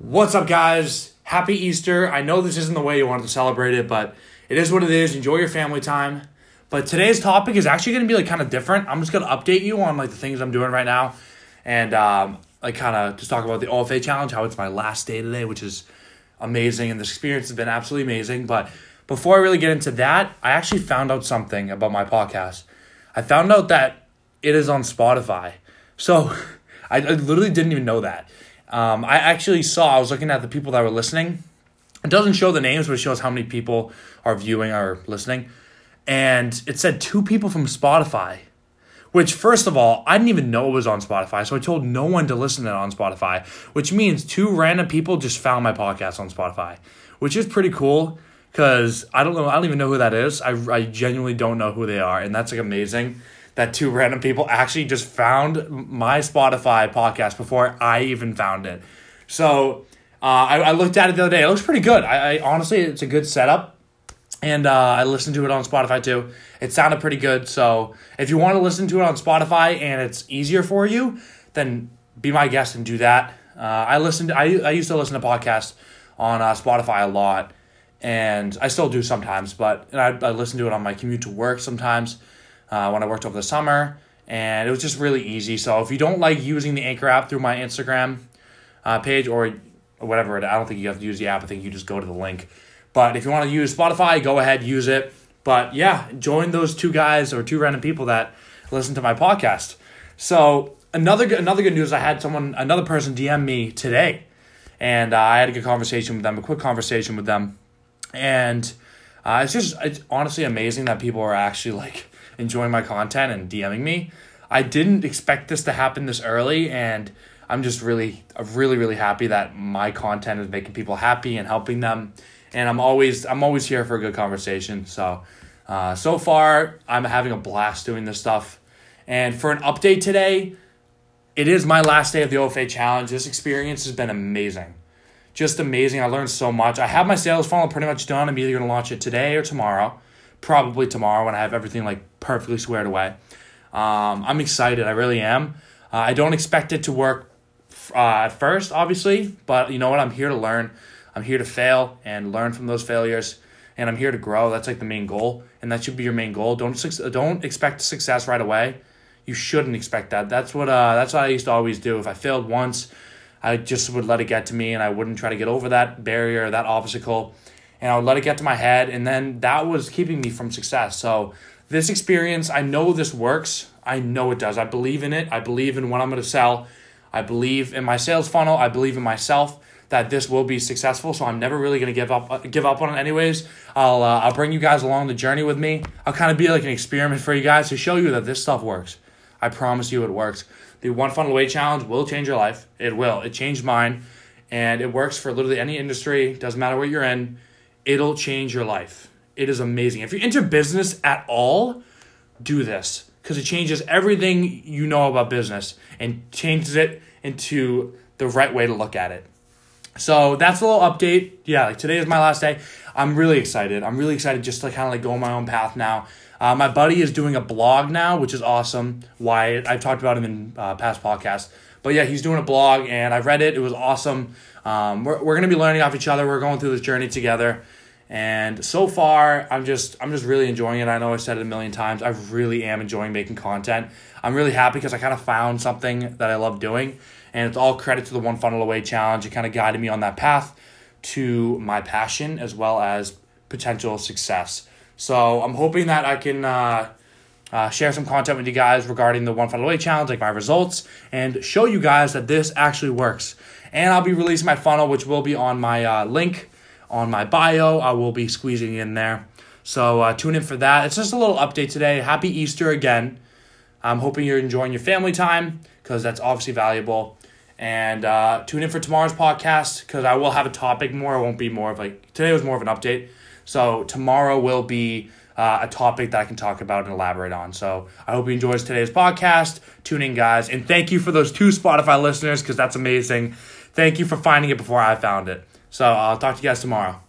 What's up, guys? Happy Easter. I know this isn't the way you wanted to celebrate it, but it is what it is. Enjoy your family time. But today's topic is actually going to be like kind of different. I'm just going to update you on like the things I'm doing right now, and um, like kind of just talk about the OFA challenge, how it's my last day today, which is amazing, and this experience has been absolutely amazing. But before I really get into that, I actually found out something about my podcast. I found out that it is on Spotify. So I, I literally didn't even know that. Um, I actually saw, I was looking at the people that were listening. It doesn't show the names, but it shows how many people are viewing or listening. And it said two people from Spotify, which, first of all, I didn't even know it was on Spotify. So I told no one to listen to it on Spotify, which means two random people just found my podcast on Spotify, which is pretty cool because I don't know, I don't even know who that is. I, I genuinely don't know who they are. And that's like amazing that two random people actually just found my Spotify podcast before I even found it. So uh, I, I, looked at it the other day. It looks pretty good. I, I honestly, it's a good setup, and uh, I listened to it on Spotify too. It sounded pretty good. So if you want to listen to it on Spotify and it's easier for you, then be my guest and do that. Uh, I listened. I I used to listen to podcasts on uh, Spotify a lot, and I still do sometimes. But and I, I listen to it on my commute to work sometimes uh, when I worked over the summer, and it was just really easy. So if you don't like using the Anchor app through my Instagram uh, page or whatever, I don't think you have to use the app. I think you just go to the link. But if you want to use Spotify, go ahead, use it. But yeah, join those two guys or two random people that listen to my podcast. So another another good news, I had someone, another person DM me today, and uh, I had a good conversation with them, a quick conversation with them, and uh, it's just it's honestly amazing that people are actually like enjoying my content and DMing me. I didn't expect this to happen this early, and I'm just really, really, really happy that my content is making people happy and helping them. And I'm always, I'm always here for a good conversation. So, uh, so far, I'm having a blast doing this stuff. And for an update today, it is my last day of the OFA challenge. This experience has been amazing. Just amazing. I learned so much. I have my sales funnel pretty much done. I'm either going to launch it today or tomorrow probably tomorrow when I have everything like perfectly squared away. Um, I'm excited. I really am. Uh, I don't expect it to work uh, at first, obviously, but you know what? I'm here to learn. I'm here to fail and learn from those failures, and I'm here to grow. That's like the main goal, and that should be your main goal. Don't don't expect success right away. You shouldn't expect that. That's what uh, that's what I used to always do. If I failed once, I just would let it get to me, and I wouldn't try to get over that barrier, that obstacle and I would let it get to my head, and then that was keeping me from success. So this experience, I know this works. I know it does. I believe in it. I believe in what I'm going to sell. I believe in my sales funnel. I believe in myself that this will be successful. So I'm never really going to give up give up on it. Anyways, I'll uh, I'll bring you guys along the journey with me. I'll kind of be like an experiment for you guys to show you that this stuff works. I promise you, it works. The one funnel away challenge will change your life. It will. It changed mine, and it works for literally any industry. Doesn't matter what you're in it'll change your life. It is amazing. If you're into business at all, do this because it changes everything you know about business and changes it into the right way to look at it. So that's a little update. Yeah, like today is my last day. I'm really excited. I'm really excited just to kind of like go on my own path now. Uh, my buddy is doing a blog now, which is awesome. Why I've talked about him in uh, past podcasts. But yeah, he's doing a blog and I read it. It was awesome. Um, we're we're to be learning off each other. We're going through this journey together. And so far, I'm just I'm just really enjoying it. I know I said it a million times. I really am enjoying making content. I'm really happy because I kind of found something that I love doing, and it's all credit to the One Funnel Away challenge. It kind of guided me on that path to my passion as well as potential success. So I'm hoping that I can uh, uh, share some content with you guys regarding the One Funnel Away challenge, like my results, and show you guys that this actually works. And I'll be releasing my funnel, which will be on my uh, link on my bio. I will be squeezing in there. So uh, tune in for that. It's just a little update today. Happy Easter again. I'm hoping you're enjoying your family time because that's obviously valuable. And uh, tune in for tomorrow's podcast because I will have a topic more. It won't be more of like today was more of an update. So tomorrow will be uh, a topic that I can talk about and elaborate on. So I hope you enjoyed today's podcast. Tune in, guys, and thank you for those two Spotify listeners because that's amazing. Thank you for finding it before I found it. So I'll talk to you guys tomorrow.